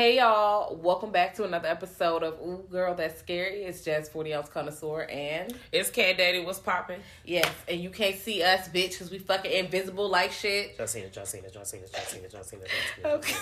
Hey y'all, welcome back to another episode of Ooh Girl That's Scary. It's Jazz 40 Ounce Connoisseur and It's Cat Daddy. What's popping? yes, and you can't see us, bitch, because we fucking invisible like shit. John Cena, John Cena, John Cena, John Cena, John Cena, John Cena. Okay.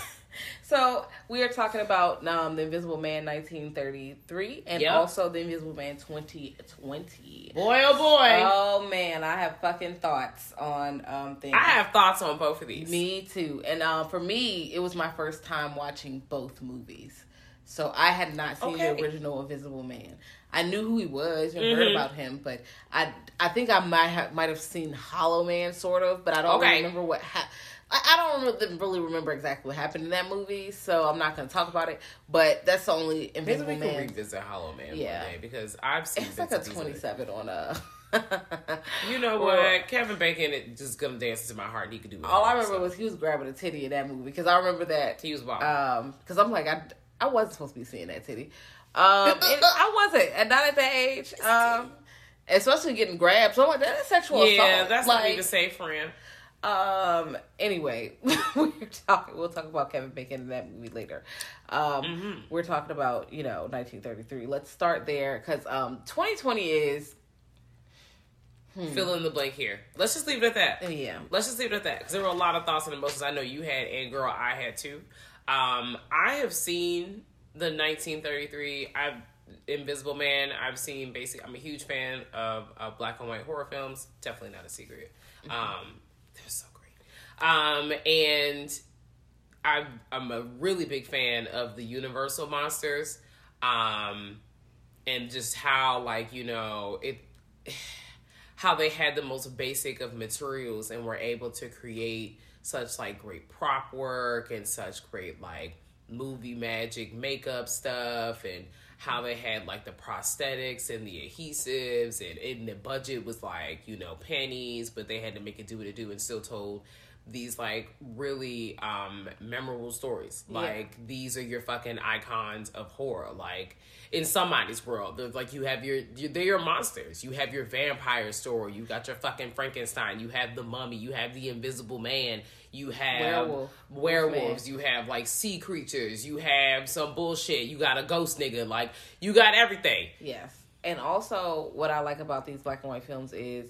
So we are talking about um, the Invisible Man 1933 and Yep. also the Invisible Man 2020. Boy, oh boy. Oh man, I have fucking thoughts on um things. I have thoughts on both of these. Me too. And um, for me, it was my first time watching both movies. So I had not seen the original Invisible Man. I knew who he was and Mm-hmm. heard about him, but I I think I might have might have seen Hollow Man sort of, but I don't Okay. remember what ha- I, I don't really, remember exactly what happened in that movie, so I'm not going to talk about it. But that's the only Maybe Invisible we can Man. revisit Hollow Man Yeah. one day because I've seen It's like a and pieces of it. 27 on a. You know Well, what? Kevin Bacon it just gonna dance into my heart. and He could do it. All I remember was he was grabbing a titty in that movie because I remember that he was wild. Um, because I'm like, I, I wasn't supposed to be seeing that titty. Um, I wasn't, and not at that age. Um, especially getting grabbed. So I'm like, that is sexual yeah, assault. Yeah, that's like, not even safe, friend. Um. Anyway, we're talking. We'll talk about Kevin Bacon in that movie later. Um, Mm-hmm. we're talking about you know 1933. Let's start there because um 2020 is Fill in the blank here. Let's just leave it at that. yeah. Let's just leave it at that because there were a lot of thoughts and emotions I know you had, and girl, I had too. Um, I have seen the 1933. I've Invisible Man. I've seen basic. I'm a huge fan of, of black and white horror films. Definitely not a secret. Um, so great. Um, and I'm I'm a really big fan of the Universal monsters. Um, and just how like you know it how they had the most basic of materials and were able to create such like great prop work and such great like movie magic makeup stuff and how they had like the prosthetics and the adhesives and, and the budget was like you know pennies but they had to make it do what it do and still told these like really um memorable stories. Like these are your fucking icons of horror. Like in somebody's world there's like you have your you, they're your monsters. You have your vampire story. You got your fucking frankenstein. You have the mummy. You have the invisible man. You have Werewolf. werewolves. You have like sea creatures. You have some bullshit. You got a ghost nigga. Like you got everything. Yes. And also, what I like about these black and white films is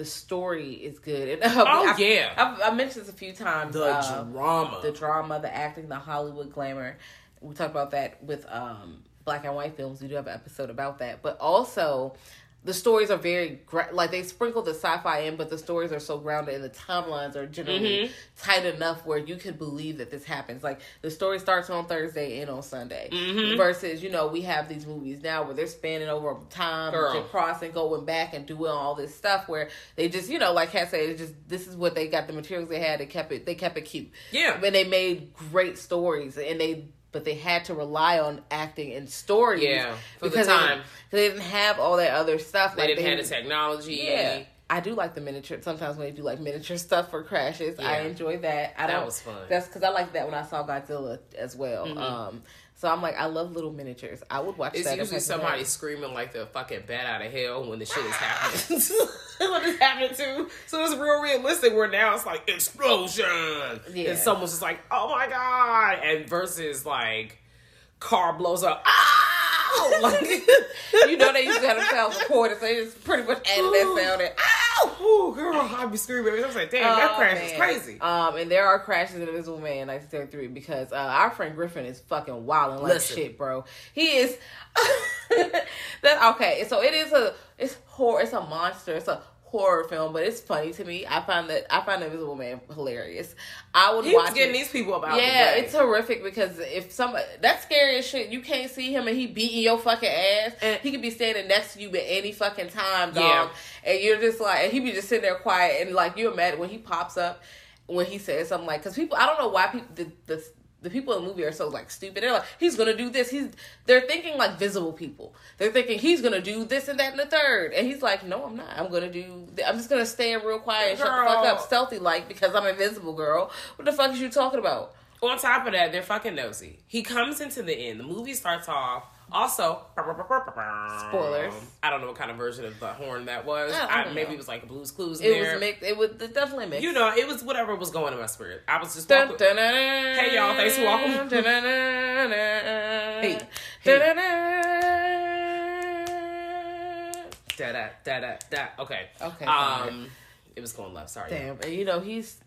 the story is good. And, uh, Oh, I, yeah. I've, I mentioned this a few times. the uh, drama the drama, the acting, the Hollywood glamour. We talked about that with um, black and white films. We do have an episode about that. But also, the stories are very like they sprinkle the sci-fi in, but the stories are so grounded, and the timelines are generally mm-hmm. tight enough where you can believe that this happens. Like the story starts on Thursday and on Sunday, mm-hmm. versus you know we have these movies now where they're spanning over time, and crossing, going back, and doing all this stuff where they just you know like Kat said, it's just this is what they got the materials they had. They kept it. They kept it cute. Yeah. and they made great stories, and they but they had to rely on acting and stories. Yeah, for the because time. They, they didn't have all that other stuff. they like didn't have the technology Yeah. I do like the miniature. Sometimes when they do like miniature stuff for crashes, I enjoy that. I That don't, was fun. Mm-hmm. That's because I like that when I saw Godzilla as well. Um, so I'm like, I love little miniatures. I would watch It's that. usually somebody screaming like the fucking bat out of hell when the shit is happening. what is happening too. So it's real realistic where now it's like explosion. Yeah. And someone's just like, oh my god. And versus like car blows up. Ow! Ah! Like you know they used to have themselves recorded, so they just pretty much added that sound. In. Ow! Oh girl, I'd be screaming. I was like, damn, that Oh, crash man. is crazy. Um, and there are crashes in Invisible Man 1933 because uh, our friend Griffin is fucking wilding like Listen. shit, bro. He is. that okay? So it is a it's horror. It's a monster. It's a horror film, but it's funny to me. I find that I find Invisible Man hilarious. I would He watch getting it. these people about Yeah, it's horrific because if some that's scary as shit, you can't see him and he beating your fucking ass. And- he could be standing next to you at any fucking time, dog. Yeah. And you're just like, and he be just sitting there quiet and like you imagine when he pops up, when he says something like, because people, I don't know why people the the. The people in the movie are so like stupid. They're like, he's gonna do this. He's they're thinking like visible people. They're thinking he's gonna do this and that and the third. And he's like, no, I'm not. I'm gonna do. I'm just gonna stay real quiet and shut the fuck up, stealthy like because I'm invisible, girl. What the fuck is you talking about? On top of that, they're fucking nosy. He comes into the end. The movie starts off. Also, Spoilers. I don't know what kind of version of the horn that was. I- I maybe it was like a Blue's Clues. It there. was mixed. It was definitely mixed. You know, it was whatever was going in my spirit. I was just Dun, walking. dun, dun, Hey, y'all, thanks for walking. Hey, hey. Da da da da da. Okay. Okay, Um, it was going left. Sorry. Damn, and you know he's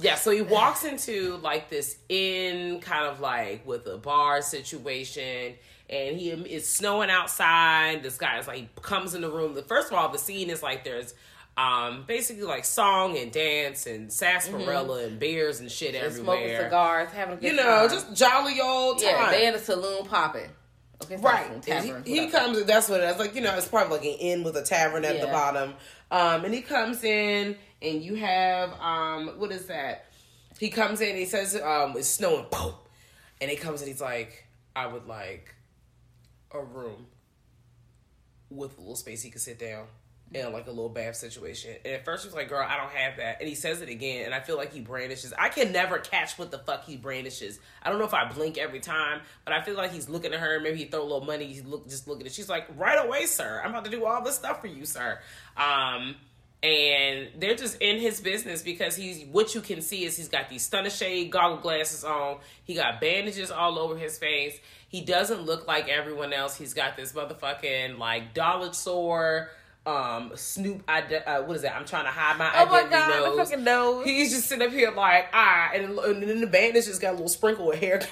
Yeah, so he walks into like this inn kind of like with a bar situation and he it's snowing outside. This guy is like comes in the room. The first of all, the scene is like there's um basically like song and dance and sarsaparilla and beers and shit just smoking cigars, having a good You know, time. just jolly old time. yeah, they in a saloon popping. Okay, it's Right. tavern, he, he comes, that's what it is. Like, you know, it's probably like an inn with a tavern at the bottom. Um, and he comes in and you have, um, what is that? He comes in, he says, um, it's snowing, boom. And he comes and he's like, I would like a room with a little space he could sit down and like a little bath situation. And at first he was like, girl, I don't have that. And he says it again, and I feel like he brandishes. I can never catch what the fuck he brandishes. I don't know if I blink every time, but I feel like he's looking at her. Maybe he throw a little money. He's look just looking at. She's like, right away, sir. I'm about to do all this stuff for you, sir. Um, and they're just in his business because he's what you can see is he's got these stunner shade goggle glasses on. He got bandages all over his face. He doesn't look like everyone else. He's got this motherfucking like dollar store um Snoop ide- uh, what is that? I'm trying to hide my Oh my identity God, the nose. fucking nose. He's just sitting up here like ah, and, and then the bandage just got a little sprinkle of hair.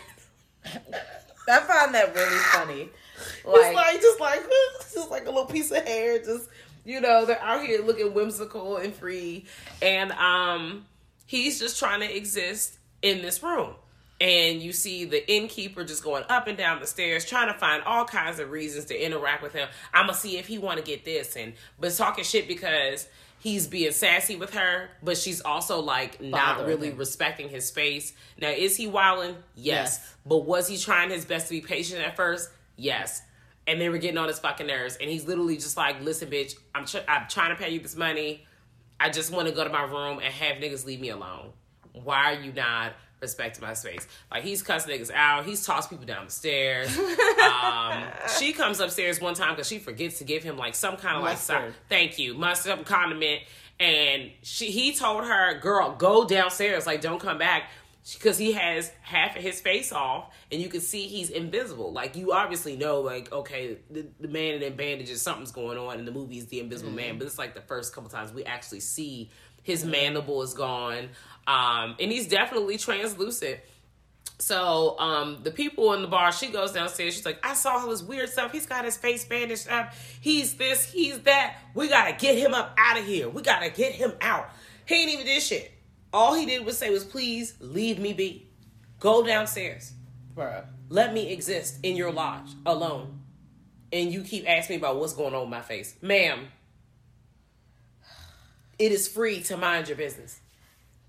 I find that really funny. It's Like, like just like just like a little piece of hair. Just you know, they're out here looking whimsical and free, and um, he's just trying to exist in this room. And you see the innkeeper just going up and down the stairs, trying to find all kinds of reasons to interact with him. I'm gonna see if he want to get this, and but talking shit because he's being sassy with her, but she's also like not really him. respecting his space. Now, is he wilding? Yes. Yes. But was he trying his best to be patient at first? Yes. And they were getting on his fucking nerves. And he's literally just like, listen, bitch, I'm, tr- I'm trying to pay you this money. I just want to go to my room and have niggas leave me alone. Why are you not respecting my space? Like, he's cussing niggas out. He's tossed people down the stairs. um, she comes upstairs one time because she forgets to give him, like, some kind of, like, Mustard. si- thank you, mustard, condiment. And she, he told her, girl, go downstairs. Like, don't come back because he has half of his face off and you can see he's invisible like you obviously know like okay the, the man in the bandages something's going on in the movie is the invisible man but it's like the first couple times we actually see his mandible is gone um and he's definitely translucent so um the people in the bar, she goes downstairs. She's like, I saw all this weird stuff. He's got his face bandaged up. He's this, he's that. We gotta get him up out of here. We gotta get him out. He ain't even did shit. All he did was say was, please leave me be. Go downstairs. bruh. Let me exist in your lodge alone. And you keep asking me about what's going on with my face. Ma'am, it is free to mind your business.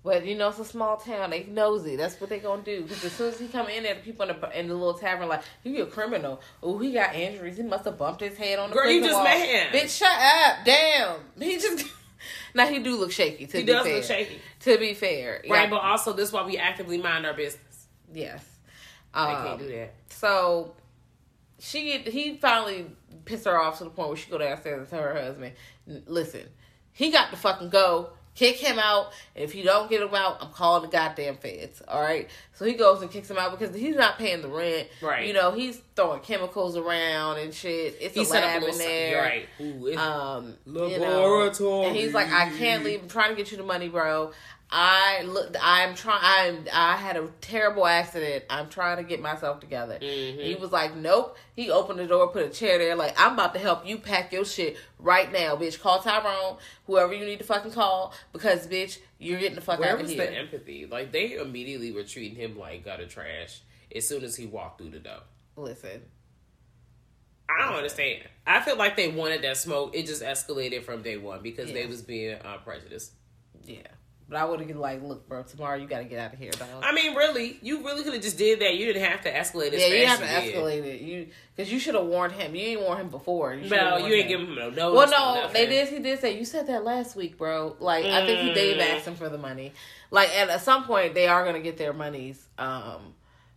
But you know, it's a small town. They nosy. That's what they gonna do. Because as soon as he come in there, the people in the in the little tavern like, "You a criminal? Oh, he got injuries. He must have bumped his head on the Girl, you just wall." met him. Bitch, shut up. Damn. He just Now he do look shaky. To He be does fair. look shaky. To be fair, Right, Yeah. but also this is why we actively mind our business. yes. They Um, can't do that. So she he finally pissed her off to the point where she go downstairs and tell her husband, "Listen, he got to fucking go. Kick him out. If you don't get him out, I'm calling the goddamn feds. All right." So he goes and kicks him out because he's not paying the rent. Right. You know, he's throwing chemicals around and shit. It's He a a lab little in there. Right. Ooh, Um, you know, Laboratory. and he's like, I can't leave. I'm trying to get you the money, bro. I look. I'm trying. I'm. I had a terrible accident. I'm trying to get myself together. Mm-hmm. He was like, Nope. He opened the door, put a chair there. Like, I'm about to help you pack your shit right now, bitch. Call Tyrone, whoever you need to fucking call, because bitch, you're getting the fuck Where out of here. Where was the empathy? Like they immediately were treating him like gutter trash as soon as he walked through the door. Listen, I don't understand. I feel like they wanted that smoke. It just escalated from day one because they was being uh, prejudiced. yeah. But I would have been like, look, bro, tomorrow you got to get out of here, dog. I mean, really, you really could have just did that. You didn't have to escalate it. yeah, you have to did. escalate it. You because you should have warned him. You didn't warn him before. You No, you ain't him. give him no notice. Well, no nothing. they did. He did say you said that last week, bro. Like I think he Dave Mm. asked him for the money. Like and at some point they are gonna get their monies, um,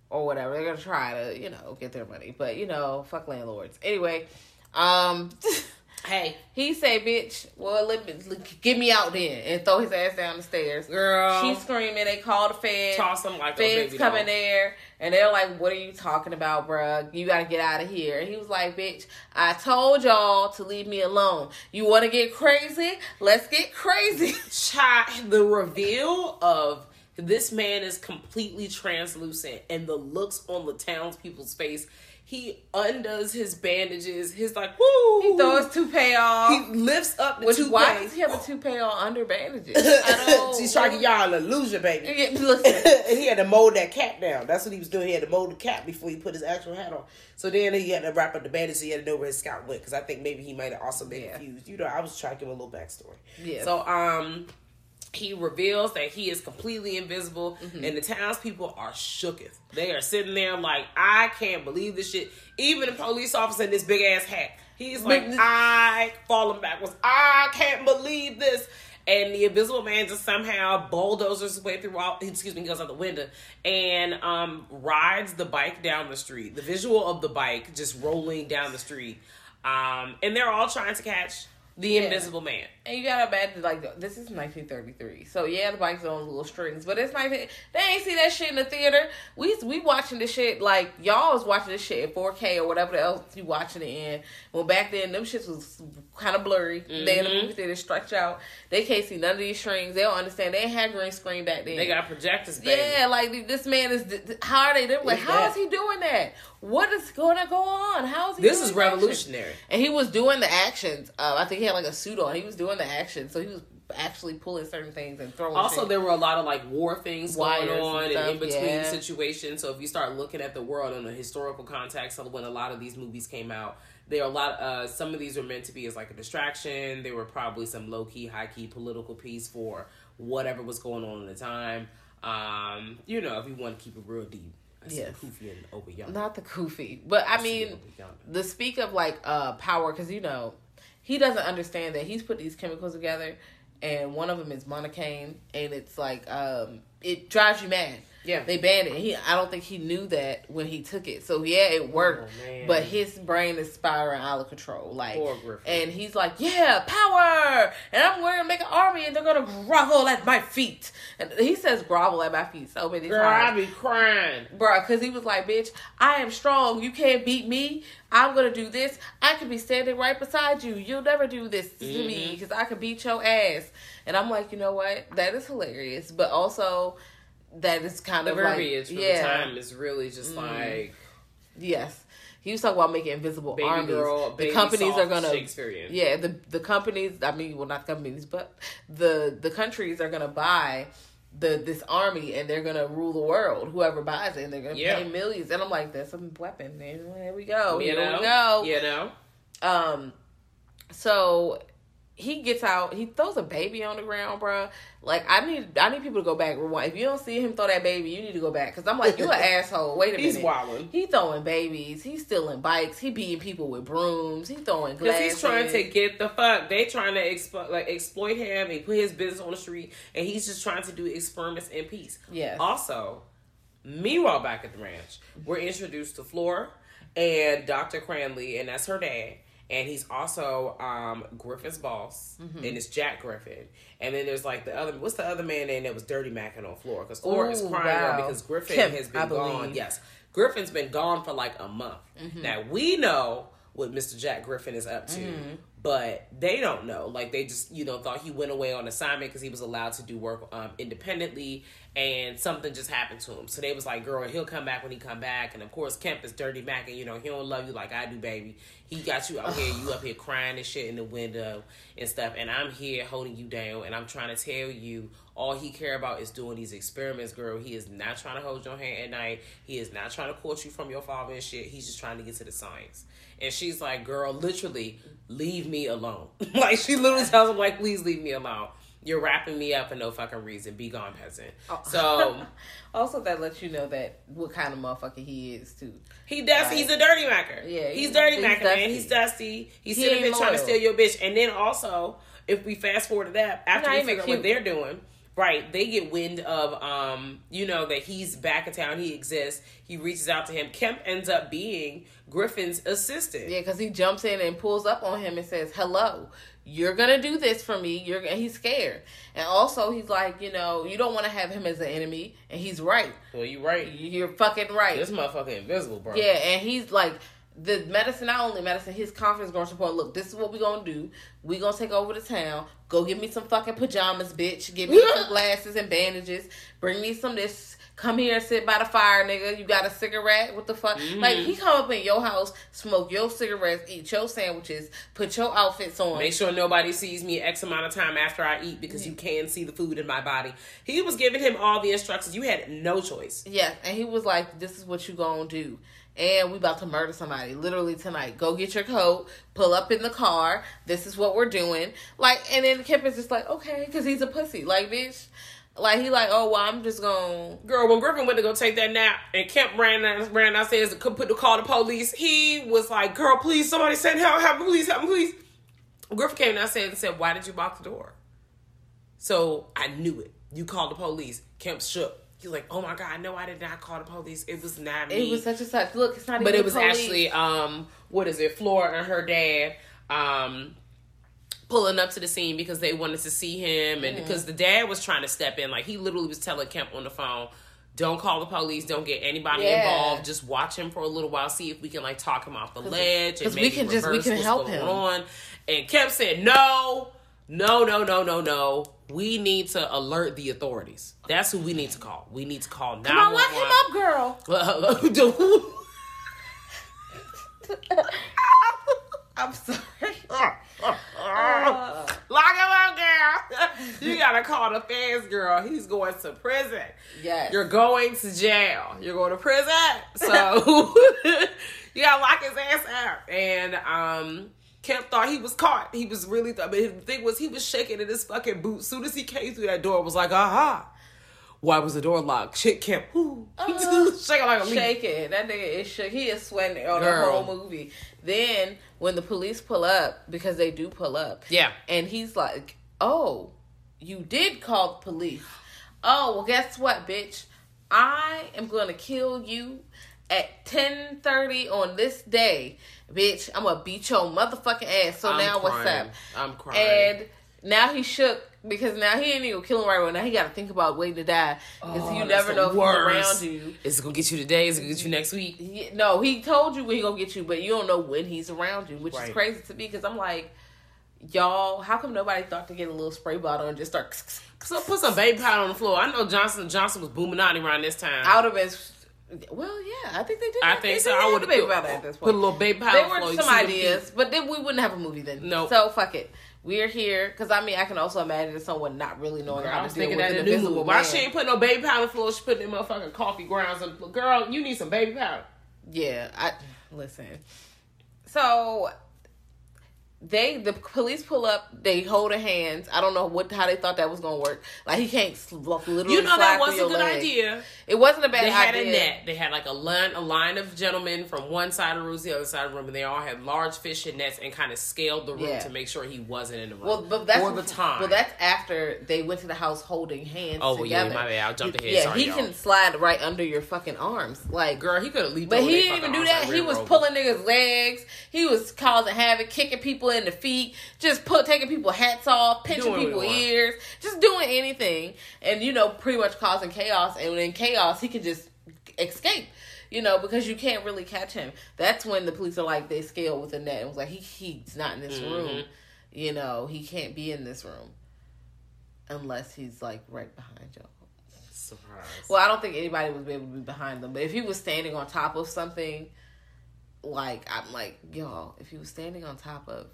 or whatever. They're gonna try to, you know, get their money. But you know, fuck landlords. Anyway, um, Hey, he say, "Bitch, well, let me get me out then," and throw his ass down the stairs. girl, She's screaming. They call the feds. toss him like a Feds baby coming doll. there and they're like, "What are you talking about, bruh? You gotta get out of here." And he was like, "Bitch, I told y'all to leave me alone. You want to get crazy? Let's get crazy." Child, the reveal of this man is completely translucent and the looks on the townspeople's face. He undoes his bandages. His like, woo. He throws toupee off. He lifts up the which toupee. why does he have a toupee on under bandages? I don't. She's trying to y'all an illusion, baby. And he had to mold that cap down. That's what he was doing. He had to mold the cap before he put his actual hat on. So then he had to wrap up the bandage. So he had to know where his scalp went because I think maybe he might have also been Yeah. confused. You know, I was trying to give a little backstory. Yeah. So um, he reveals that he is completely invisible, Mm-hmm. and the townspeople are shooketh. They are sitting there like, I can't believe this shit. Even the police officer in this big ass hat, he's like, I falling backwards. I can't believe this. And the invisible man just somehow bulldozers his way through all excuse me, goes out the window and um rides the bike down the street. The visual of the bike just rolling down the street. Um and they're all trying to catch the invisible man. And you gotta imagine, like, this is 1933. So, yeah, the bike's on little strings, but it's 19. They ain't see that shit in the theater. We we watching this shit, like, y'all was watching this shit in 4K or whatever else you watching it in. Well, back then, them shits was kind of blurry. They in the mm-hmm. movie theater stretch out. They can't see none of these strings. They don't understand. They had green screen back then. They got projectors, baby. Yeah, like this man is. How are they? They're like, how that? is he doing that? What is going to go on? How is he? This doing is the action? revolutionary. And he was doing the actions. Uh, I think he had like a suit on. He was doing the action, so he was actually pulling certain things and throwing. Also, shit. there were a lot of like war things Wires going on and, stuff, in between yeah. situations. So if you start looking at the world in a historical context of when a lot of these movies came out, there are a lot. Uh, some of these were meant to be as like a distraction. There were probably some low key, high key political piece for whatever was going on at the time. Um, you know, if you want to keep it real deep. I Yes. Kofi and yonder. not the goofy, but I see mean, it over yonder. the speak of like uh power because you know he doesn't understand that he's put these chemicals together, and one of them is monocane, and it's like um it drives you mad. Yeah. they banned it. He, I don't think he knew that when he took it. So yeah, it worked, Oh, but his brain is spiraling out of control. Like, and he's like, "Yeah, power!" And I'm wearing to make an army, and they're gonna grovel at my feet. And he says grovel at my feet so many Girl, times. I be crying. bro because he was like bitch i am strong. You can't beat me. I'm gonna do this. I could be standing right beside you. You'll never do this to me mm-hmm. because i could beat your ass. And i'm like you know what? That is hilarious. But also that is kind The of verbiage like for yeah. the time is really just mm-hmm. like yes he was talking about making invisible baby armies. girl, the companies are gonna Shakespearean. yeah the the companies i mean well not companies but the the countries are gonna buy the this army and they're gonna rule the world. Whoever buys it and they're gonna Yeah. pay millions. And i'm like that's a weapon and here we go. You here know, we go. You know. um so he gets out, he throws a baby on the ground, bro. Like I need, I need people to go back rewind. If you don't see him throw that baby, you need to go back because I'm like, you an asshole. Wait a minute. He's minute, wildin'. He throwing babies. He's stealing bikes. He beating people with brooms. He throwing Because glasses. he's trying to get the fuck. They trying to exploit, like exploit him and put his business on the street, and he's just trying to do experiments in peace. Yes. Also, meanwhile, back at the ranch, we're introduced to Flora and Dr. Cranley, and that's her dad. And he's also um, Griffin's boss, Mm-hmm. and it's Jack Griffin. And then there's like the other, what's the other man name that was dirty macking on floor? Because Flora is crying wow. because Griffin has been gone. Yes, Griffin's been gone for like a month. Mm-hmm. Now we know what Mr. Jack Griffin is up to, Mm-hmm. but they don't know. Like they just you know thought he went away on assignment because he was allowed to do work um, independently, and something just happened to him. So they was like, "Girl, he'll come back when he come back." And of course, Kemp is dirty Mac, and you know he don't love you like I do, baby. He got you out here, you up here crying and shit in the window and stuff, and I'm here holding you down, and I'm trying to tell you. All he care about is doing these experiments, girl. He is not trying to hold your hand at night. He is not trying to court you from your father and shit. He's just trying to get to the science. And she's like, girl, literally, leave me alone. like, she literally tells him, like, please leave me alone. You're wrapping me up for no fucking reason. Be gone, peasant. Oh. So, also, that lets you know that what kind of motherfucker he is too. he does, he's a dirty macker. Yeah, he's, he's- dirty he's macker, man. dusty. He's dusty. He's He sitting there trying to steal your bitch. And then also, if we fast forward to that, after we figure out what they're doing, right, they get wind of, um, you know, that he's back in town, he exists. He reaches out to him. Kemp ends up being Griffin's assistant. Yeah, because he jumps in and pulls up on him and says, "Hello, you're gonna do this for me." You're and he's scared, and also he's like, you know, you don't want to have him as an enemy, and he's right. Well, you're right. You're fucking right. This motherfucker invisible, bro. Yeah, and he's like the medicine, not only medicine, his confidence going to support. Look, this is what we're gonna do. we're gonna take over the town. Go get me some fucking pajamas, bitch. Give me some glasses and bandages. Bring me some this. Come here, sit by the fire, nigga. You got a cigarette? What the fuck? Mm. Like he come up in your house, smoke your cigarettes, eat your sandwiches, put your outfits on. Make sure nobody sees me X amount of time after I eat because you can see the food in my body. He was giving him all the instructions. You had no choice. Yeah, and he was like, "This is what you gonna do." And we about to murder somebody literally tonight. Go get your coat, pull up in the car. This is what we're doing. Like, and then Kemp is just like, okay, because he's a pussy. Like, bitch, like he like, oh well, I'm just gonna. Girl, when Griffin went to go take that nap and Kemp ran ran downstairs come put the call to police, he was like, "Girl, please, somebody send help, help me, please, help me, please." Griffin came downstairs and said, "Why did you lock the door?" So I knew it. You called the police. Kemp shook. He's like, "Oh my god, no, I did not call the police. It was not me." It was such a such. Look, it's not. but it was police. actually um what is it flora and her dad um pulling up to the scene because they wanted to see him and because the dad was trying to step in like he literally was telling kemp on the phone don't call the police don't get anybody Yeah. involved just watch him for a little while see if we can like talk him off the ledge and 'cause we can just- we can help him. on and kemp said no no no no no no we need to alert the authorities that's who we need to call we need to call Come on, lock him up, girl. I'm sorry. Lock him up, girl. you gotta call the fans, girl. He's going to prison. Yes. You're going to jail. You're going to prison. So you gotta lock his ass up. And um Kemp thought he was caught. He was really th- but his thing was he was shaking in his fucking boot. As soon as he came through that door, it was like, aha. Why was the door locked? Shit, Kemp. Ooh. Uh, shaking like a leaf. shaking. That nigga is shook. He is sweating on Girl. the whole movie. Then when the police pull up, because they do pull up, Yeah. and he's like, "Oh, you did call the police. Oh, well, guess what, bitch? I am gonna kill you at ten thirty on this day, bitch. I'm gonna beat your motherfucking ass. So I'm now what's up? I'm crying. And now he shook because now he ain't even gonna kill him right away. Now he got to think about waiting to die because Oh, you never know worst. he's around you. Is it gonna get you today? Is it gonna get you next week? He- no, he told you when he gonna get you, but you don't know when he's around you, which Right. is crazy to me because I'm like, y'all, how come nobody thought to get a little spray bottle and just start? So put some baby powder on the floor. I know Johnson Johnson was booming out around this time. I would have been. Well, yeah, I think they did. I think they so. I would have baby powder at this point. put a little baby powder. There on the floor. were some ideas, but then we wouldn't have a movie then. Nope. So fuck it. We're here because I mean I can also imagine someone not really knowing Girl, how to deal with an in invisible. Why she ain't put no baby powder floor? She put them motherfucking coffee grounds on the. Girl, you need some baby powder. Yeah, I listen. So they the police pull up, they hold their hands. I don't know what how they thought that was gonna work. Like he can't literally. You know that was a good leg. idea. It wasn't a bad idea. They had idea. a net. They had like a line, a line of gentlemen from one side of the room to the other side of the room, and they all had large fishing nets and kind of scaled the room Yeah. to make sure he wasn't in the room. Well, but that's for the time. Well, that's after they went to the house holding hands. Oh, well, yeah, together. my bad. I jumped ahead. Yeah, Sorry, he y'all. can slide right under your fucking arms, like girl, he could have leaped. But he didn't even do that. he was pulling niggas' legs. He was causing havoc, kicking people in the feet, just put taking people hats off, pinching people ears, just doing anything, and you know, pretty much causing chaos. And in chaos, he can just escape. You know, because you can't really catch him. That's when the police are like they scale with a net and was like he he's not in this Mm-hmm. room. You know, he can't be in this room unless he's like right behind y'all. Surprise. Well, I don't think anybody would be able to be behind them. But if he was standing on top of something, like I'm like, y'all, if he was standing on top of,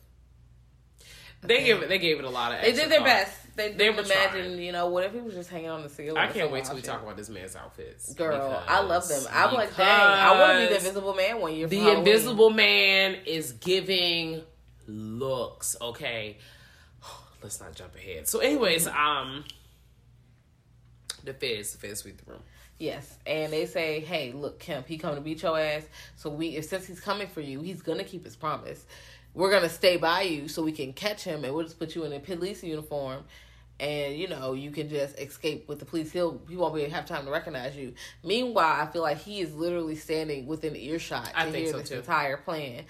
they gave it. They gave it a lot of. they did their thought. best. They They were imagine, trying. you know, what if he was just hanging on the ceiling? I can't wait till we talk about this man's outfits. Girl, I love them. I'm like, dang, I want to be the Invisible Man one year. The Halloween. Invisible Man is giving looks. Okay, let's not jump ahead. So, anyways, um, the Feds, the Feds sweep the room. Yes, and they say, "Hey, look, Kemp, he come to beat your ass. So we, if since he's coming for you, he's gonna keep his promise. We're gonna stay by you so we can catch him, and we'll just put you in a police uniform, and you know you can just escape with the police. He'll he won't be have time to recognize you. Meanwhile, I feel like he is literally standing within earshot I to think hear so, this too. entire plan,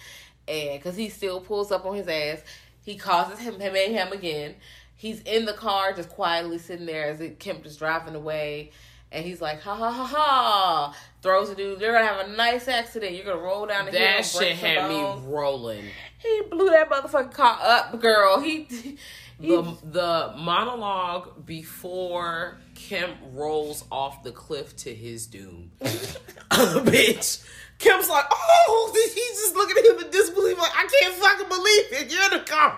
and because he still pulls up on his ass, he causes him to mayhem again. He's in the car, just quietly sitting there as it, Kemp is driving away. And he's like, ha ha ha ha. Throws a dude. You're going to have a nice accident. You're going to roll down the hill. That shit had me rolling. He blew that motherfucking car up, girl. He. he The the monologue before Kemp rolls off the cliff to his doom. Bitch. Kemp's like, oh, he's just looking at him in disbelief, like, I can't fucking believe it. You're in the car.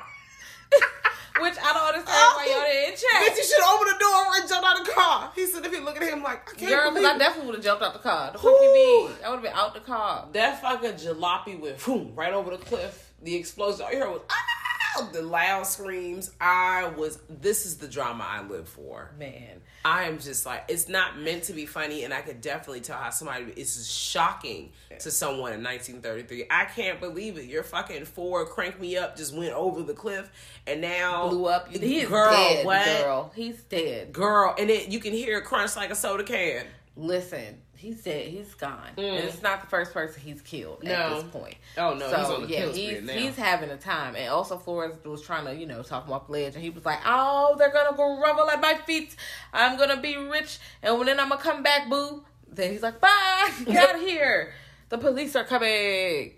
which I don't understand why y'all didn't oh, check. Bitch, you should open the door and jump out of the car. He said if he looking at him like, I can't Girl, because I definitely would have jumped out the car. The fuck you mean? I would have been out the car. That fucking jalopy went boom, right over the cliff. The explosion, all you heard was, ah! The loud screams. I was, this is the drama I live for. Man. I am just like it's not meant to be funny, and I could definitely tell how somebody it's shocking to someone in 1933. I can't believe it. Your fucking Ford crank me up just went over the cliff, and now Blew up. He is girl, dead, what? girl. He's dead. girl, and it you can hear it crunch like a soda can. Listen, he's dead. He's gone. And it's not the first person he's killed Mm. No. at this point. Oh, no, so, he's on the yeah, kill he's, he's having a time. And also, Flores was trying to, you know, talk about pledge, and he was like, "Oh, they're gonna go grovel at my feet. I'm gonna be rich, and then I'm gonna come back, boo." Then he's like, "Bye, get out of here. The police are coming,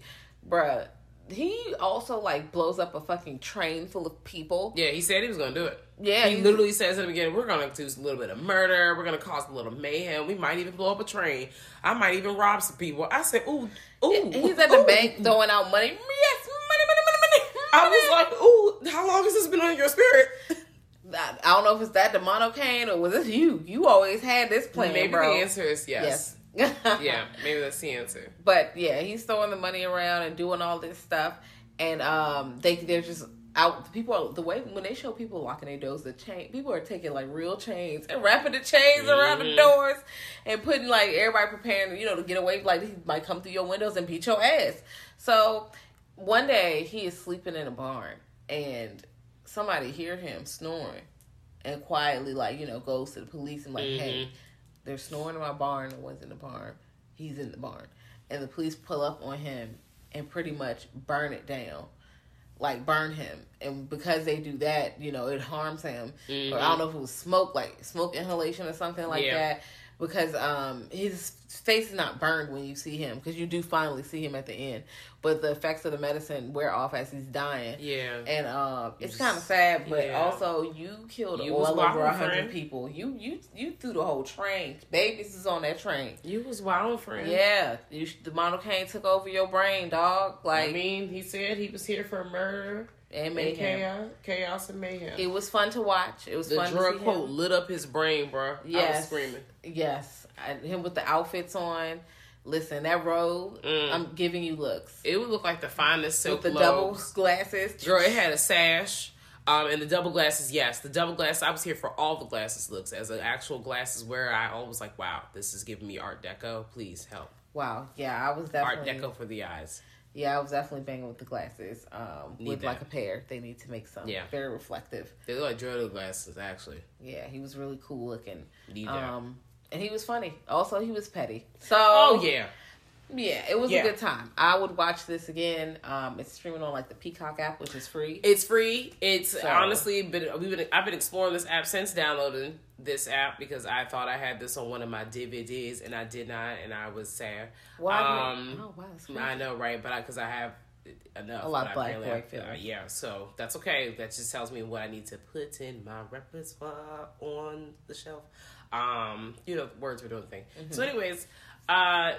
bruh." He also like blows up a fucking train full of people. Yeah, he said he was gonna do it. Yeah, he literally says in the beginning, "We're gonna do a little bit of murder. We're gonna cause a little mayhem. We might even blow up a train. I might even rob some people." I said, "Ooh, ooh." He's at the ooh. bank throwing out money. Yes, money, money, money, money. I was like, "Ooh, how long has this been on your spirit?" I I don't know if it's that the monocane or was this you? You always had this plan, Maybe bro. the answer is yes. yes. Yeah, maybe that's the answer. But yeah, he's throwing the money around and doing all this stuff, and um, they they're just out. People are the way when they show people locking their doors, the chain people are taking like real chains and wrapping the chains around the doors and putting like everybody preparing, you know, to get away. Like he might come through your windows and beat your ass. So one day he is sleeping in a barn and somebody hear him snoring and quietly like you know goes to the police and like hey mm-hmm. they're snoring in my barn one's in the barn he's in the barn and the police pull up on him and pretty much burn it down like burn him. And because they do that you know it harms him. Or i mm-hmm. don't know if it was smoke like smoke inhalation or something like Yeah. that because um his face is not burned when you see him because you do finally see him at the end but the effects of the medicine wear off as he's dying Yeah. and um, it's kind of sad, but Yeah. also you killed You well over a hundred people. You you you threw the whole train. Babies is on that train. You was wild, friend. Yeah, you the monocane took over your brain, dog. Like I mean, he said he was here for murder and and mayhem. chaos, chaos and mayhem. It was fun to watch. It was the fun drug to see quote him. lit up his brain, bro. I was Yes. screaming. Yes, I, him with the outfits on, Listen, that robe, I'm giving you looks. It would look like the finest silk With the double glasses. Girl, it had a sash. Um, and the double glasses, yes, the double glass. I was here for all the glasses looks as an actual glasses wearer. I always like, wow, this is giving me Art Deco. Please help, Wow. Yeah, I was definitely Art. Deco for the eyes. Yeah, I was definitely banging with the glasses. Um, Need with that. like a pair, they need to make some. Yeah. Very reflective. They look like Jordan glasses, actually. Yeah, he was really cool looking. Need that. Um, and he was funny. Also, he was petty. So. Oh yeah, Yeah, it was Yeah. a good time. I would watch this again. Um, it's streaming on like the Peacock app, which is free. it's free. It's So- honestly been we've been I've been exploring this app since downloading this app because I thought I had this on one of my DVDs and I did not, and I was sad. Why? Um, oh wow. I know, right? But because I, have enough. A lot of I black boy films. uh, yeah, so that's okay. That just tells me what I need to put in my repertoire on the shelf. Um, you know, words were doing the thing. Mm-hmm. So, anyways, uh,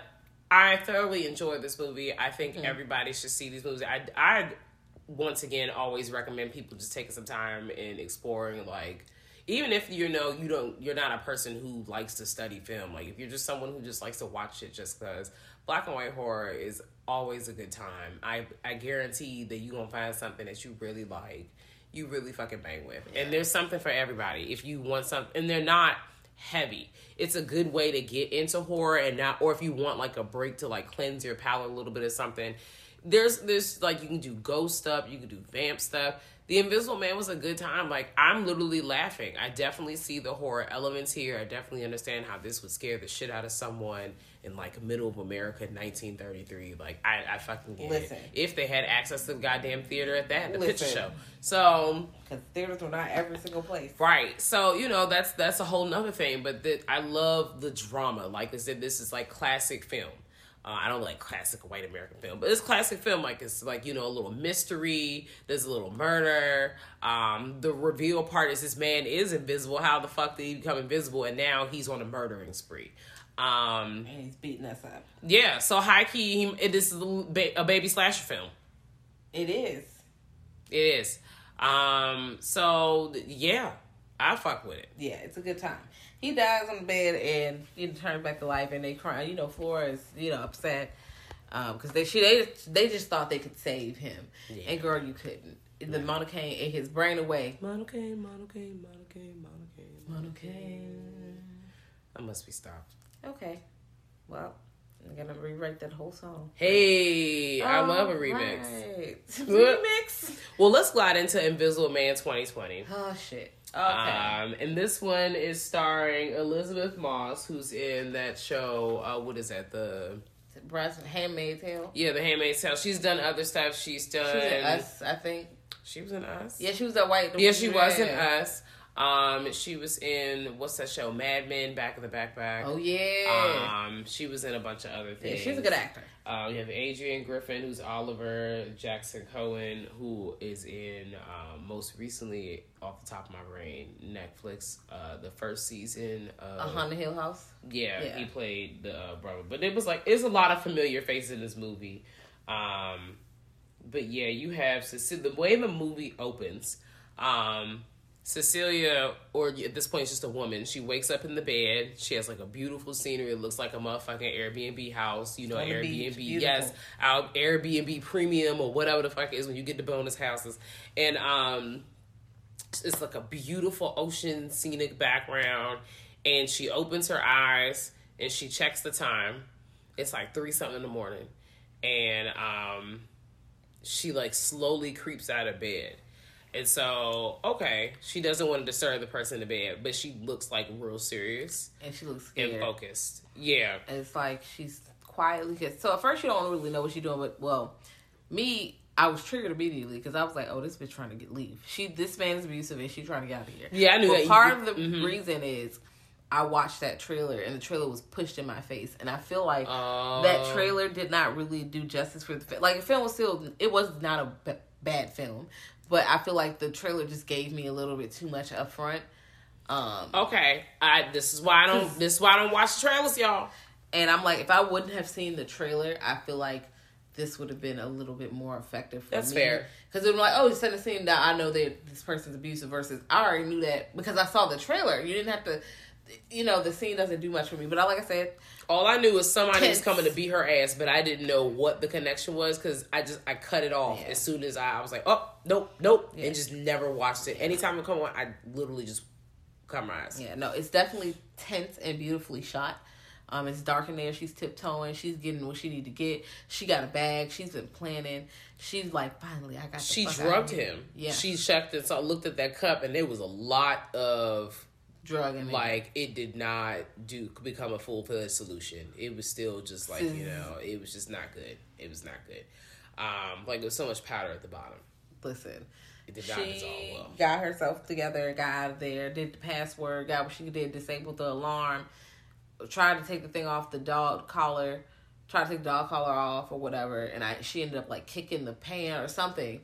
I thoroughly enjoyed this movie. I think Mm-hmm. everybody should see these movies. I, I once again always recommend people just taking some time and exploring like even if you know you don't you're not a person who likes to study film like if you're just someone who just likes to watch it just because black and white horror is always a good time i i guarantee that you're gonna find something that you really like you really fucking bang with and there's something for everybody if you want something and they're not heavy it's a good way to get into horror and not or if you want like a break to like cleanse your palate a little bit of something there's there's like you can do ghost stuff, you can do vamp stuff. The Invisible Man was a good time. Like I'm literally laughing. I definitely see the horror elements here. I definitely understand how this would scare the shit out of someone in like middle of America, 1933. Like I, I fucking get Listen. it. If they had access to the goddamn theater at that, the picture show. So because theaters were not every single place. Right. So, you know, that's that's a whole nother thing. But that I love the drama. Like I said, this is like classic film. Uh, I don't like classic white American film, but it's classic film. Like it's like you know a little mystery. There's a little murder. Um, the reveal part is this man is invisible. How the fuck did he become invisible? And now he's on a murdering spree. Um, And he's beating us up. yeah. So high key, he, it is a little ba- a baby slasher film. It is. It is. Um, so yeah, I fuck with it. Yeah, it's a good time. He dies on the bed and he turns back to life, and they cry. You know, Flora is you know upset because they she they they just thought they could save him, and girl, you couldn't. The monocane ate his brain away. Monocane, monocane, monocane, monocane, Monocane. I must be stopped. Okay, well, I'm gonna rewrite that whole song. Hey, I love a remix. Right. Remix. Well, let's glide into Invisible Man 2020. Oh shit. Okay. Um, and this one is starring Elisabeth Moss, who's in that show. Uh, what is that? The Bryce Handmaid's Tale. yeah, The Handmaid's Tale. She's done other stuff. She's done. She's Us, I think. She was in Us. Yeah, she was a white. Yeah, she was in Us. Um, she was in what's that show? Mad Men, Back of the Backpack. Oh yeah. Um, she was in a bunch of other yeah, things. she's a good actor. Uh, you have Adrian Griffin, who's Oliver Jackson Cohen, who is in um, most recently, off the top of my brain, Netflix. Uh, the first season of A Haunted Hill House. yeah, Yeah. he played the uh, brother. But it was like it's a lot of familiar faces in this movie. Um, but yeah, you have Cecilia. The way the movie opens, um, Cecilia, or at this point, it's just a woman. She wakes up in the bed. She has like a beautiful scenery. It looks like a motherfucking Airbnb house. You know, On Airbnb. Yes, our Airbnb premium or whatever the fuck it is when you get the bonus houses. And um, it's like a beautiful ocean scenic background and she opens her eyes and she checks the time it's like three something in the morning and um she like slowly creeps out of bed and so okay she doesn't want to disturb the person in the bed but she looks like real serious and she looks and focused yeah It's like she's quietly. Cause, so at first you don't really know what she's doing, but well, me, I was triggered immediately because I was like, "Oh, this bitch trying to get leave. She, this man's abusive, and she's trying to get out of here." Yeah, I knew But that. Part of the Mhm. reason is I watched that trailer, and the trailer was pushed in my face, and I feel like Oh. that trailer did not really do justice for the film. Like the film was still, it was not a b- bad film, but I feel like the trailer just gave me a little bit too much up front. Um, okay i this is why i don't this is why i don't watch the trailers y'all And I'm like, if I wouldn't have seen the trailer, I feel like this would have been a little bit more effective for That's me. fair. Because I'm like, oh, you sent a scene that I know that this person's abusive versus I already knew that because I saw the trailer. You didn't have to you know, the scene doesn't do much for me. But I, like I said, All I knew was somebody was coming to beat her ass, but I didn't know what the connection was because I just I cut it off Yeah. as soon as I, I was like, oh nope nope, Yeah. and just never watched it. Anytime it come on, I literally just cover my eyes. Yeah, no, it's definitely tense and beautifully shot. Um, it's dark in there. She's tiptoeing. She's getting what she need to get. She got a bag. She's been planning. She's like, finally, I got. The She drugged him. Yeah, She checked and saw, looked at that cup, and there was a lot of drug in there. like it did not do become a full fledged solution. It was still just like you know, it was just not good. It was not good. Um, like there was so much powder at the bottom. listen. It did not She dissolve well. got herself together, got out of there, did the password, got what she did, disabled the alarm, tried to take the thing off the dog collar, tried to take the dog collar off or whatever, and I she ended up like kicking the pan or something.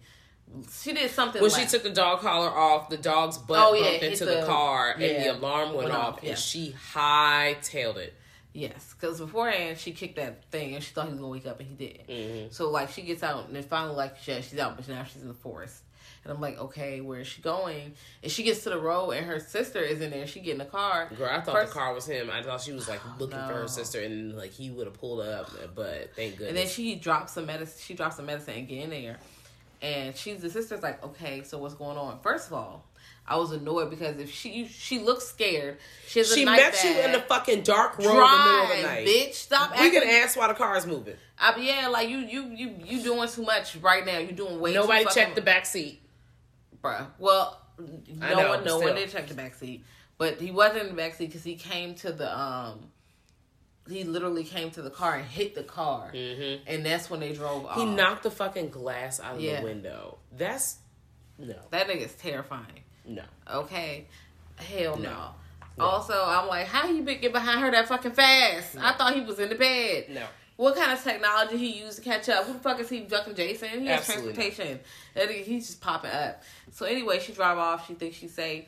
She did something. When like, she took the dog collar off, the dog's butt Oh, yeah, bumped into the- the, car, and the alarm went, went off, off, yeah. and she hightailed it. Yes, because beforehand she kicked that thing and she thought he was gonna wake up and he didn't. Mm-hmm. So like she gets out and then finally like yeah, she's out, but now she's in the forest. And I'm like, okay, where is she going? And she gets to the road and her sister is in there. She get in the car. Girl, I thought First- the car was him. I thought she was like looking for her sister, and like he would have pulled up, but thank goodness. And then she drops some medicine. She drops some medicine and get in there. And she's the sister's like, okay, so what's going on? First of all, I was annoyed because if she she looks scared, she she met you in the fucking dark road in the drive, middle of the night. bitch. Stop. We acting- can ask why the car is moving. I, yeah, like you you you you doing too much right now. You doing way. Nobody checked the back seat. bruh. Well, no know, one, no still. one did check the back seat, but he wasn't in the back seat because he came to the um. He literally came to the car and hit the car, and that's when they drove off. He knocked the fucking glass out of. Yeah. the window. That's no, that nigga's terrifying. no. Okay, hell no. No. Also, I'm like, how you been get behind her that fucking fast? I thought he was in the bed. No. What kind of technology he used to catch up? Who the fuck is he ducking Jason? He has Absolutely transportation. He's just popping up. So anyway, she drive off. She thinks she's safe.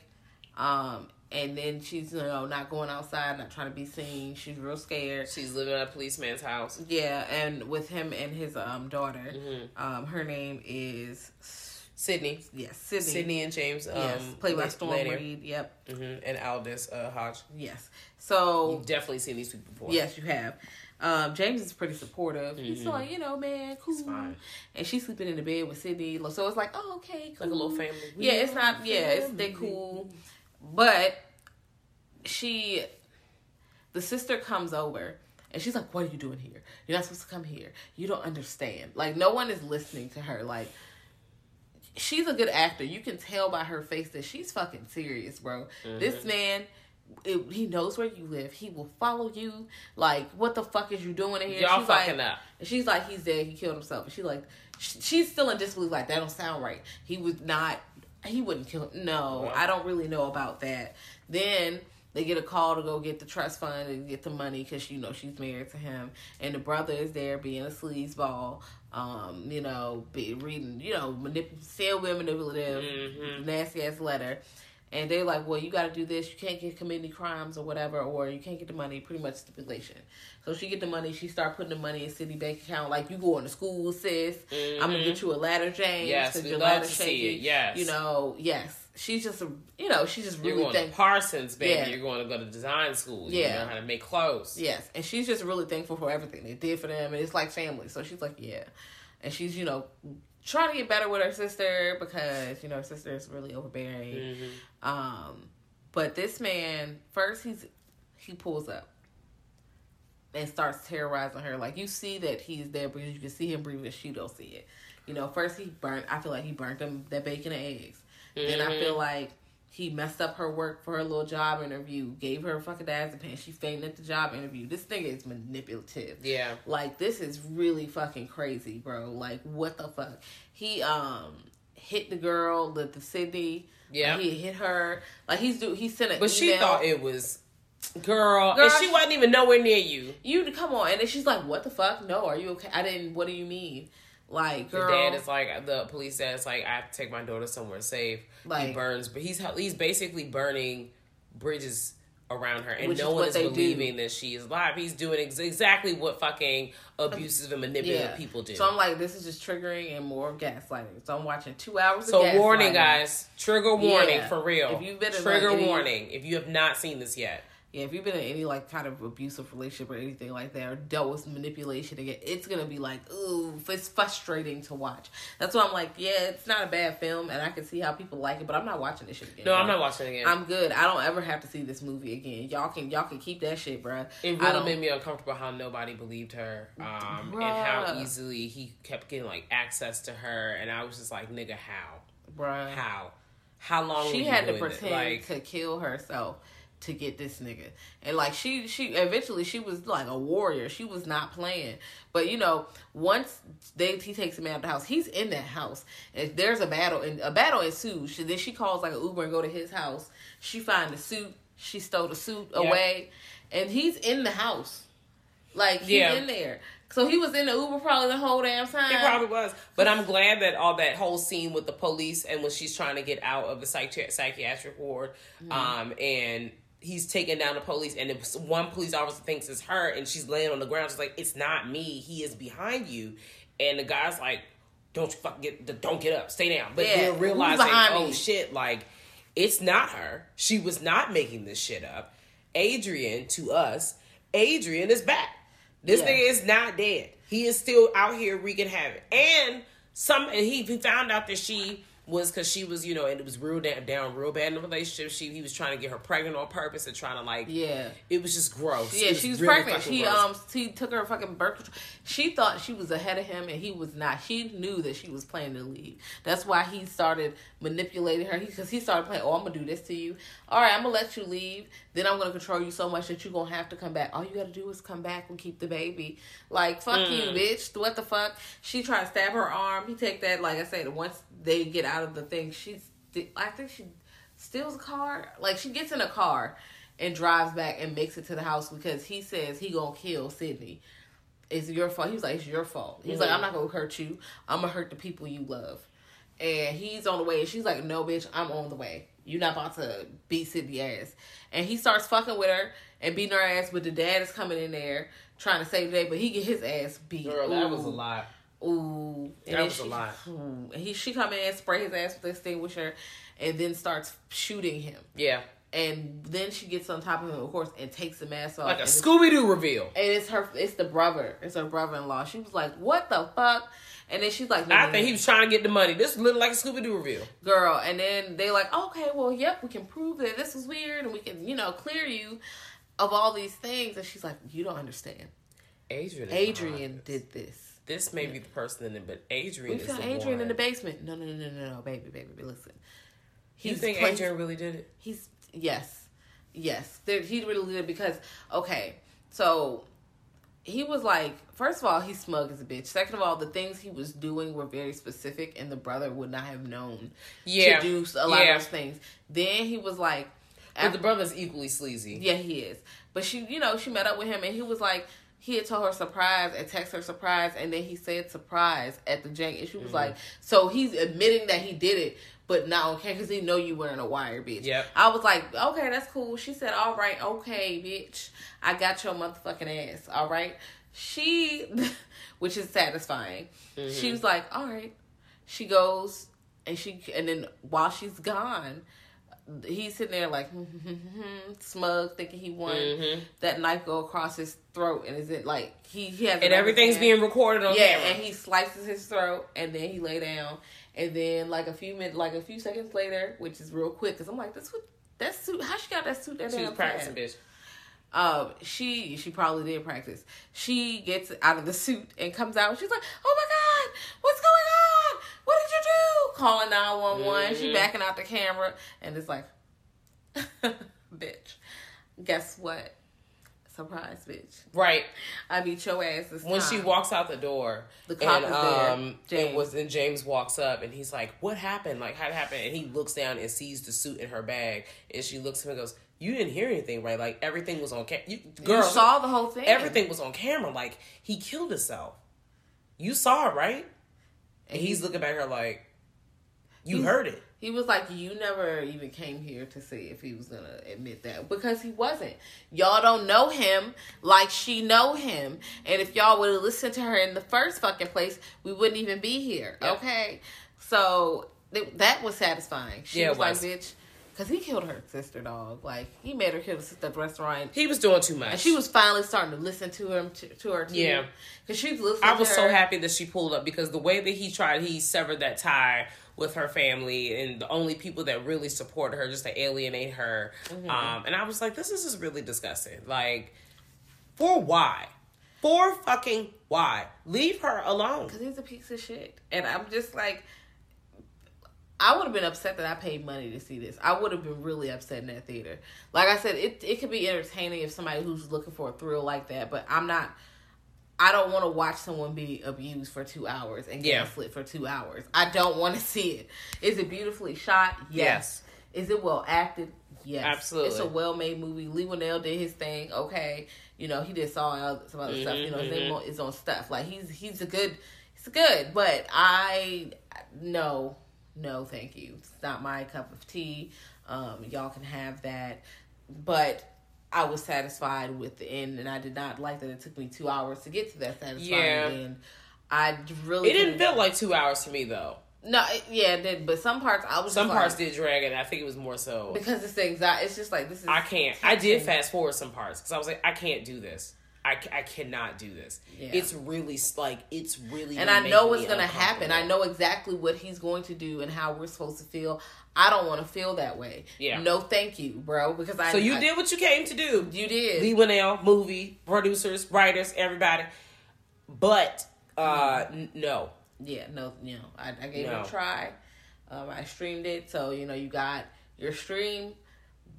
Um, and then she's you know not going outside, not trying to be seen. She's real scared. She's living at a policeman's house. Yeah, and with him and his um daughter, Mm-hmm. um, her name is Sydney, yes Sydney. Sydney and James, um, yes, played by Storm Lanier. Reid. Yep. Mhm, and Aldis uh, Hodge. Yes. So You've definitely seen these people before. Yes, you have. Um, James is pretty supportive. He's like, you know, man, cool. Mm-hmm. fine. And she's sleeping in the bed with Sydney. So it's like, oh, okay, cool. Like a little family. Yeah, it's not. Yeah, it's they cool. But she, the sister comes over. And she's like, "What are you doing here? You're not supposed to come here. You don't understand. Like, no one is listening to her. Like, she's a good actor. You can tell by her face that she's fucking serious, bro. Mm-hmm. This man, it, he knows where you live. He will follow you. Like, what the fuck is you doing in here? Y'all she's fucking like, up. And she's like, he's dead. He killed himself. And she's like, sh- she's still in disbelief. Like, that don't sound right. He was not. He wouldn't kill him. No. I don't really know about that. Then. They get a call to go get the trust fund and get the money because you know she's married to him, and the brother is there being a sleazeball, um, you know, be reading, you know, manip- still being manipulative, Mhm. nasty ass letter. And they're like, well, you got to do this. You can't get committing crimes or whatever, or you can't get the money. Pretty much stipulation. So she get the money. She start putting the money in city bank account. Like you going to school, sis. I'm gonna get you a ladder, James. Mm-hmm. Yes, we your love to see it, yes. you know, yes. She's just a, you know, she's just You're really going thank- to Parsons, baby. Yeah. You're going to go to design school. You Yeah. know how to make clothes. Yes, and she's just really thankful for everything they did for them, and it's like family. So she's like, yeah, and she's you know trying to get better with her sister because you know her sister is really overbearing. Mm-hmm. Um, but this man first he's he pulls up and starts terrorizing her. Like you see that he's there because you can see him breathing. She don't see it. You know, first he burnt. I feel like he burnt them that bacon and eggs. Then I feel like he messed up her work for her little job interview. Gave her a fucking diazepam. She fainted at the job interview. This nigga is manipulative. Yeah. Like this is really fucking crazy, bro. Like what the fuck? He um hit the girl, the, the Sydney. Yeah. Like, he hit her. Like he's do he sent an But she thought it was, girl, Girl, and she she- wasn't even nowhere near you. you come on, and then she's like, "What the fuck? No, are you okay? I didn't. What do you mean? Like, The dad is like the police dad is like I have to take my daughter somewhere safe. Like he burns, but he's he's basically burning bridges around her, and no is one is they do. believing that she is alive. He's doing ex- exactly what fucking abusive and manipulative yeah, people do. So I'm like, this is just triggering and more gaslighting. So I'm watching two hours. So warning, guys, trigger warning Yeah. for real. If you've been trigger warning if you have not seen this yet. Yeah, if you've been in any like kind of abusive relationship or anything like that, or dealt with manipulation again, it's gonna be like, ooh, it's frustrating to watch. That's why I'm like, yeah, it's not a bad film, and I can see how people like it, but I'm not watching this shit again. No, I'm bro. not watching it again. I'm good. I don't ever have to see this movie again. Y'all can y'all can keep that shit, bruh. It really made me uncomfortable how nobody believed her, um, and how easily he kept getting like access to her, and I was just like, "Nigga, how? bruh. How? How long?" she you had to pretend Like, to kill herself to get this nigga. And like she she eventually she was like a warrior. She was not playing. But you know once they he takes him out of the house he's in that house. If there's a battle and a battle ensues. She, then she calls like an uber and go to his house. She find the suit. She stole the suit Yeah. away. And he's in the house. Like he's Yeah. in there. So he was in the uber probably the whole damn time. It probably was, but I'm glad that all that whole scene with the police and when she's trying to get out of the psychi- psychiatric ward, Mm-hmm. um, and he's taking down the police, and if one police officer thinks it's her, and she's laying on the ground, she's like, "It's not me. He is behind you," and the guy's like, "Don't you fucking get, don't get up, stay down." But Yeah, then who's realizing, oh me? shit, like it's not her. She was not making this shit up. Adrian, to us, Adrian is back. This Yeah. nigga is not dead. He is still out here wreaking havoc. And some and he, he found out that she was because she was, you know, and it was real down, down real bad in the relationship. She he was trying to get her pregnant on purpose and trying to like yeah It was just gross. Yeah, It she was really pregnant. She gross. um he took her fucking birth control. She thought she was ahead of him, and he was not. She knew that she was planning to leave. That's why he started manipulating her. Because he, started playing. Oh, I'm gonna do this to you. All right, I'm gonna let you leave. Then I'm gonna control you so much that you're gonna have to come back. All you gotta do is come back and keep the baby. Like fuck you, Mm. bitch. What the fuck? She tried to stab her arm. He take that. Like I said, once they get out of the thing, she's. I think she steals a car. Like she gets in a car and drives back and makes it to the house because he says he gonna kill Sydney. It's your fault. He was like, it's your fault. He's like, I'm not gonna hurt you. I'm gonna hurt the people you love. And he's on the way. And she's like, no, bitch, I'm on the way. You're not about to beat Sydney ass. And he starts fucking with her and beating her ass. But the dad is coming in there trying to save the day, but he get his ass beat. Girl, that was a lot. Ooh, and That was a lot. And he she come in, spray his ass with the extinguisher, and then starts shooting him. Yeah, And then she gets on top of him, of course, and takes the mask off. like a Scooby Doo reveal. and it's her, it's the brother, it's her brother-in-law. She was like, "What the fuck?" And then she's like, I think he was trying to get the money. This looked like a Scooby Doo reveal. girl." And then they like, "Okay, well, yep, we can prove that this was weird, and we can, you know, clear you of all these things." And she's like, "You don't understand. Adrian. Adrian did this." This may be the person in it, but Adrian We is found Adrian one. in the basement. No, no, no, no, no, no, baby, baby, baby, listen. He's you think Adrian really did it? He's yes, yes. There, he really did because okay, so he was like, first of all, he's smug as a bitch. Second of all, the things he was doing were very specific, and the brother would not have known Yeah. to do a lot Yeah. of those things. Then he was like, But the brother's equally sleazy. yeah, he is. But she, you know, she met up with him, and he was like, he had told her surprise and text her surprise, and then he said surprise at the jank, and she Mm-hmm. was like, so he's admitting that he did it, but not okay because he know you wearing a wire, bitch. Yep. I was like, okay, that's cool. She said, all right, okay, bitch, I got your motherfucking ass. All right. She, which is satisfying. Mm-hmm. She was like, all right. She goes and she and then while she's gone he's sitting there like smug thinking he won Mm-hmm. that knife go across his throat and is it like he, he has And everything's being recorded on yeah camera. and he slices his throat and then he lay down and then like a few minutes like a few seconds later which is real quick because i'm like this what that suit how she got that suit that she was practicing, bitch. um, she she probably did practice. She gets out of the suit and comes out. She's like, "Oh my god, what's going on? What did you do?" Calling nine one one. She Mhm. backing out the camera, and it's like, "Bitch, guess what? Surprise, bitch! Right. I beat your ass this When time." she walks out the door, The cop and, is there, um, it James. was and James walks up and he's like, "What happened? Like, how it happened?" And he looks down and sees the suit in her bag, and she looks at him and goes, "You didn't hear anything, right? Like everything was on camera. Girl, you saw the whole thing. everything was on camera. Like he killed himself. You saw it, right?" And he's looking back at her like, "You heard it." He was like, You never even came here to see if he was gonna admit that. Because he wasn't. Y'all don't know him like she know him. And if y'all would have listened to her in the first fucking place, we wouldn't even be here. Yep. Okay? So th- that was satisfying. She Yeah, was, was. like, bitch, Cause he killed her sister, dog. Like he made her kill the sister at the restaurant, He was doing too much. and she was finally starting to listen to him to, to her. Too. Yeah. cause she was listening. I was so happy that she pulled up because the way that he tried, he severed that tie with her family and the only people that really support her just to alienate her. Mm-hmm. Um, and I was like, this is just really disgusting. Like, for why? For fucking why? Leave her alone. Cause he's a piece of shit, and I'm just like, I would have been upset that I paid money to see this. I would have been really upset in that theater. Like I said, it it could be entertaining if somebody who's looking for a thrill like that, but I'm not. I don't want to watch someone be abused for two hours and get Yeah. gaslit for two hours. I don't want to see it. Is it beautifully shot? Yes. Is it well acted? Yes. Absolutely. It's a well made movie. Leigh Whannell did his thing. Okay. You know, he did saw some other stuff. You know, his Mm-hmm, name on- is on stuff. Like he's he's a good he's good. But I no, no, thank you. It's not my cup of tea. Um, y'all can have that. But I was satisfied with the end and I did not like that it took me two hours to get to that satisfying Yeah. end. I really It didn't feel like two hours to me though. no, it, yeah, it did. But some parts I was Some parts like, did drag, and I think it was more so. because it's the anxiety. It's just like this is. I can't. I did fast forward some parts because I was like, I can't do this. I, I cannot do this. Yeah. It's really like it's really. and I know what's gonna happen. I know exactly what he's going to do and how we're supposed to feel. I don't want to feel that way. Yeah. No, thank you, bro. Because I. So you I- did what you came to do. You did. Leigh Whannell, movie producers, writers, everybody. But uh n- no, Yeah. No. You know, I, I gave it a try. Um, I streamed it, so you know you got your stream,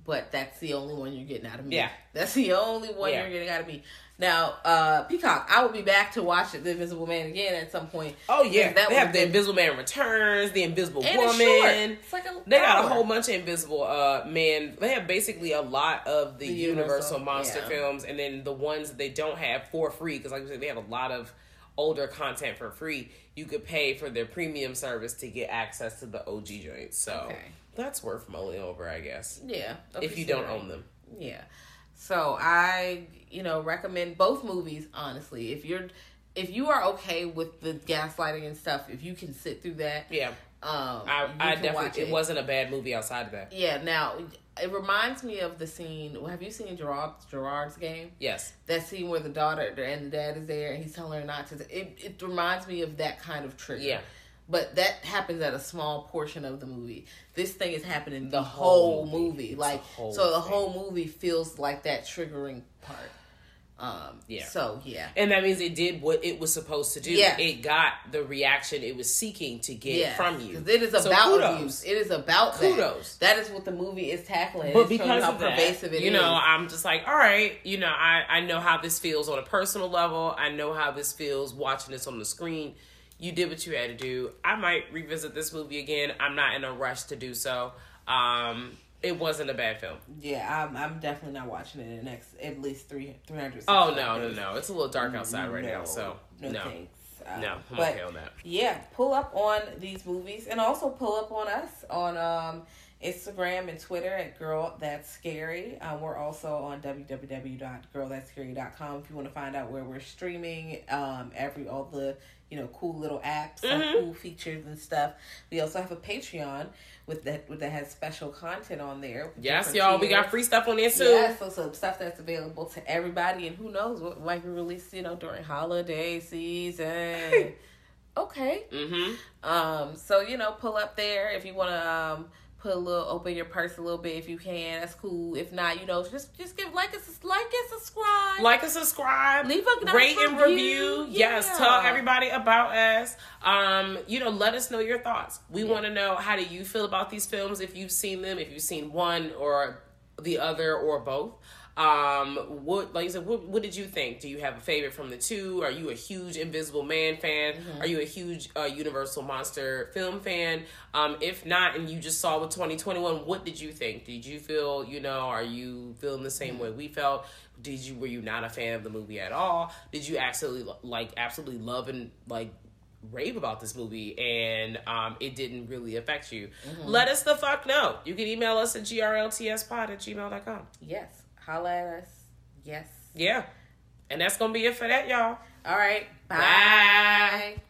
but that's the only one you're getting out of me. Yeah. That's the only one Yeah. you're getting out of me. Now, uh, Peacock, I will be back to watch The Invisible Man again at some point. Oh yeah, that they have the Invisible Man returns, the Invisible And it's Woman. short. It's like a they got a whole bunch of Invisible uh Man. They have basically a lot of the, The Universal, Universal, monster yeah. films, and then the ones that they don't have for free because, like I said, they have a lot of older content for free. You could pay for their premium service to get access to the OG joints. So Okay. that's worth mulling over, I guess, Yeah. if you don't own them. Yeah. So I, you know, recommend both movies, honestly. If you're if you are okay with the gaslighting and stuff, if you can sit through that, Yeah, um I, I definitely. It. wasn't a bad movie outside of that. Yeah, now it reminds me of the scene. Have you seen Gerard Gerard's game? Yes. That scene where the daughter and the dad is there and he's telling her not to. It it reminds me of that kind of trigger. Yeah. But that happens at a small portion of the movie. This thing is happening the, The whole, whole movie. movie. Like whole so the thing. whole movie feels like that triggering part. Um Yeah. So yeah. And that means it did what it was supposed to do. Yeah. It got the reaction it was seeking to get Yeah, from you. it is So about kudos. abuse. It is about Kudos. that. That is what the movie is tackling. But It's because how that, pervasive it you is. know, I'm just like, all right, you know, I, I know how this feels on a personal level. I know how this feels watching this on the screen. You did what you had to do. I might revisit this movie again. I'm not in a rush to do so. Um, it wasn't a bad film. Yeah, I'm, I'm definitely not watching it in the next at least three three hundred. Oh no, no, no! It's a little dark outside right now, so no, no, thanks. Uh, no, I'm but okay on that. yeah, pull up on these movies and also pull up on us on um, Instagram and Twitter at Girl That's Scary. Um, we're also on www.girlthatscary.com if you want to find out where we're streaming um, every all the you know cool little apps and Mm-hmm. cool features and stuff. We also have a Patreon with that with that has special content on there. Yes, y'all, we got free stuff on there too. Yeah, so some stuff that's available to everybody, and who knows what might be released, you know, during holiday season. okay. Mm-hmm. Um. So you know, pull up there if you want to um put a little open your purse a little bit if you can. That's cool. If not, you know, just just give like us like and subscribe. like and subscribe Leave a nice rate and review. review yes tell everybody about us um you know let us know your thoughts we want to know how do you feel about these films if you've seen them if you've seen one or the other or both um what like i said what, what did you think? Do you have a favorite from the two? Are you a huge invisible man fan? Mm-hmm. are you a huge uh, universal monster film fan? Um if not and you just saw with 2021 what did you think? Did you feel you know are you feeling the same way we felt? Did you were you not a fan of the movie at all? Did you absolutely like absolutely love and like rave about this movie and um it didn't really affect you? Let us the fuck know. You can email us at grltspod at gmail.com yes, holla at us. Yes. yeah and that's gonna be it for that y'all All right. Bye. Bye.